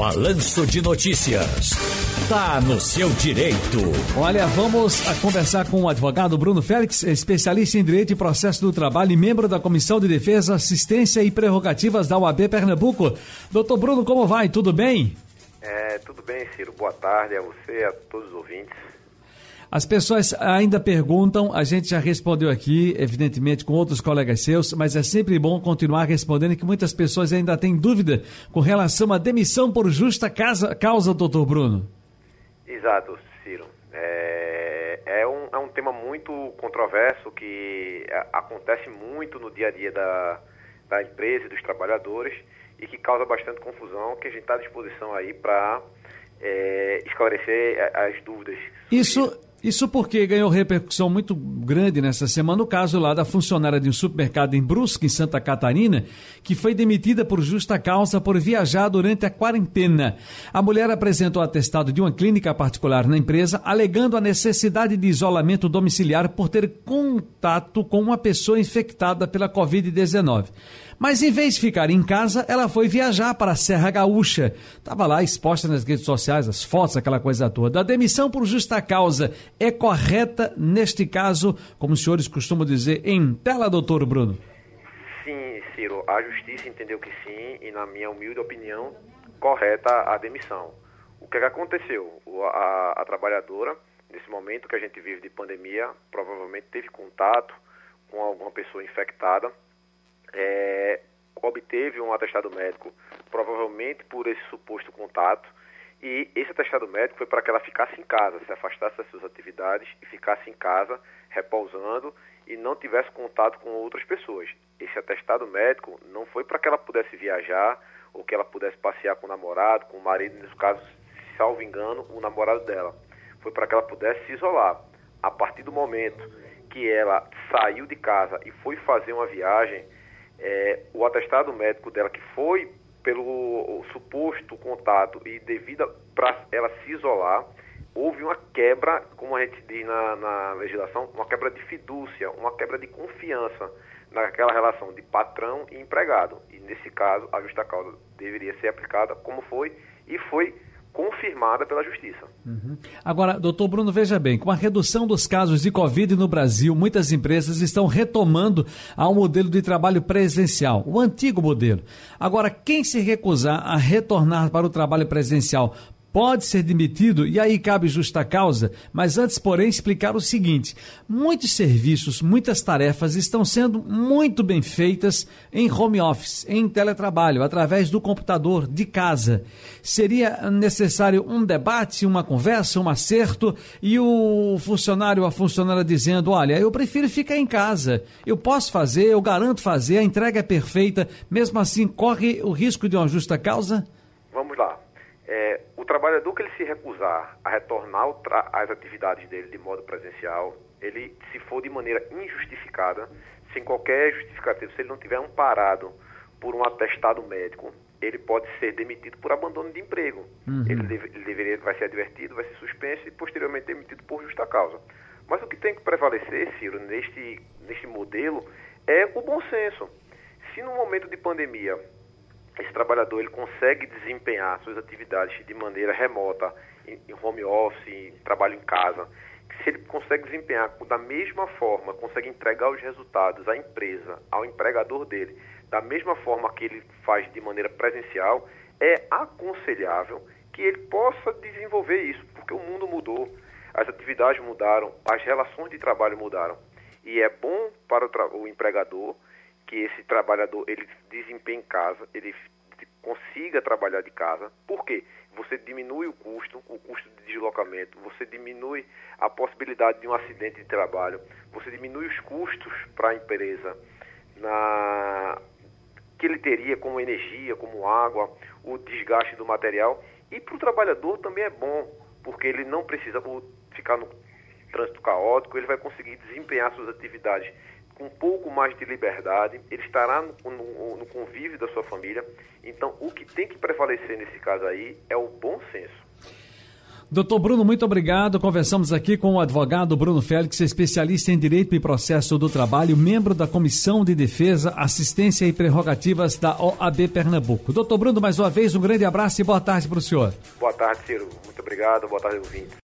Balanço de Notícias. Tá no seu direito. Olha, vamos a conversar com o advogado Bruno Félix, especialista em direito e processo do trabalho e membro da Comissão de Defesa, Assistência e Prerrogativas da UAB Pernambuco. Doutor Bruno, como vai? Tudo bem? É, tudo bem, Ciro. Boa tarde a você e a todos os ouvintes. As pessoas ainda perguntam, a gente já respondeu aqui, evidentemente, com outros colegas seus, mas é sempre bom continuar respondendo que muitas pessoas ainda têm dúvida com relação à demissão por justa causa, causa doutor Bruno. Exato, Ciro. É, é, um, é um tema muito controverso que é, acontece muito no dia a dia da, da empresa e dos trabalhadores e que causa bastante confusão, que a gente está à disposição aí para é, esclarecer as dúvidas. Isso, isso porque ganhou repercussão muito grande nessa semana o caso lá da funcionária de um supermercado em Brusque, em Santa Catarina, que foi demitida por justa causa por viajar durante a quarentena. A mulher apresentou atestado de uma clínica particular na empresa, alegando a necessidade de isolamento domiciliar por ter contato com uma pessoa infectada pela Covid-19. Mas em vez de ficar em casa, ela foi viajar para a Serra Gaúcha. Estava lá exposta nas redes sociais as fotos, aquela coisa toda. A demissão por justa causa é correta neste caso, como os senhores costumam dizer, em tela, doutor Bruno? Sim, Ciro. A justiça entendeu que sim e, na minha humilde opinião, correta a demissão. O que, é que aconteceu? A, a trabalhadora, nesse momento que a gente vive de pandemia, provavelmente teve contato com alguma pessoa infectada é, obteve um atestado médico, provavelmente por esse suposto contato, e esse atestado médico foi para que ela ficasse em casa, se afastasse das suas atividades e ficasse em casa, repousando e não tivesse contato com outras pessoas. Esse atestado médico não foi para que ela pudesse viajar ou que ela pudesse passear com o namorado, com o marido, nesse caso, salvo engano, o namorado dela. Foi para que ela pudesse se isolar. A partir do momento que ela saiu de casa e foi fazer uma viagem, é, o atestado médico dela, que foi pelo suposto contato e devido para ela se isolar, houve uma quebra, como a gente diz na, na, legislação, uma quebra de fidúcia, uma quebra de confiança naquela relação de patrão e empregado. E nesse caso, a justa causa deveria ser aplicada como foi e foi confirmada pela Justiça. Uhum. Agora, doutor Bruno, veja bem, com a redução dos casos de Covid no Brasil, muitas empresas estão retomando ao modelo de trabalho presencial, o antigo modelo. Agora, quem se recusar a retornar para o trabalho presencial pode ser demitido e aí cabe justa causa, mas antes, porém, explicar o seguinte: muitos serviços, muitas tarefas estão sendo muito bem feitas em home office, em teletrabalho, através do computador de casa. Seria necessário um debate, uma conversa, um acerto e o funcionário, a funcionária dizendo: olha, eu prefiro ficar em casa, eu posso fazer, eu garanto fazer, a entrega é perfeita, mesmo assim corre o risco de uma justa causa? Vamos lá. É, o trabalhador que ele se recusar a retornar às atividades dele de modo presencial, ele, se for de maneira injustificada, sem qualquer justificativa, se ele não tiver amparado por um atestado médico, ele pode ser demitido por abandono de emprego. Uhum. Ele, deve, ele, deveria, vai ser advertido, vai ser suspenso e posteriormente demitido por justa causa. Mas o que tem que prevalecer, Ciro, neste, neste modelo, é o bom senso. Se no momento de pandemia esse trabalhador ele consegue desempenhar suas atividades de maneira remota, em, home office, em trabalho em casa, se ele consegue desempenhar da mesma forma, consegue entregar os resultados à empresa, ao empregador dele, da mesma forma que ele faz de maneira presencial, é aconselhável que ele possa desenvolver isso, porque o mundo mudou, as atividades mudaram, as relações de trabalho mudaram. E é bom para o, o empregador que esse trabalhador ele desempenhe em casa, ele consiga trabalhar de casa. Por quê? Você diminui o custo, o custo de deslocamento, você diminui a possibilidade de um acidente de trabalho, você diminui os custos para a empresa na que ele teria como energia, como água, o desgaste do material. E para o trabalhador também é bom, porque ele não precisa ficar no trânsito caótico, ele vai conseguir desempenhar suas atividades com um pouco mais de liberdade, ele estará no, no, no, convívio da sua família. Então, o que tem que prevalecer nesse caso aí é o bom senso. Doutor Bruno, muito obrigado. Conversamos aqui com o advogado Bruno Félix, especialista em Direito e Processo do Trabalho, membro da Comissão de Defesa, Assistência e Prerrogativas da OAB Pernambuco. Doutor Bruno, mais uma vez, um grande abraço e boa tarde para o senhor. Boa tarde, Ciro. Muito obrigado. Boa tarde, ouvintes.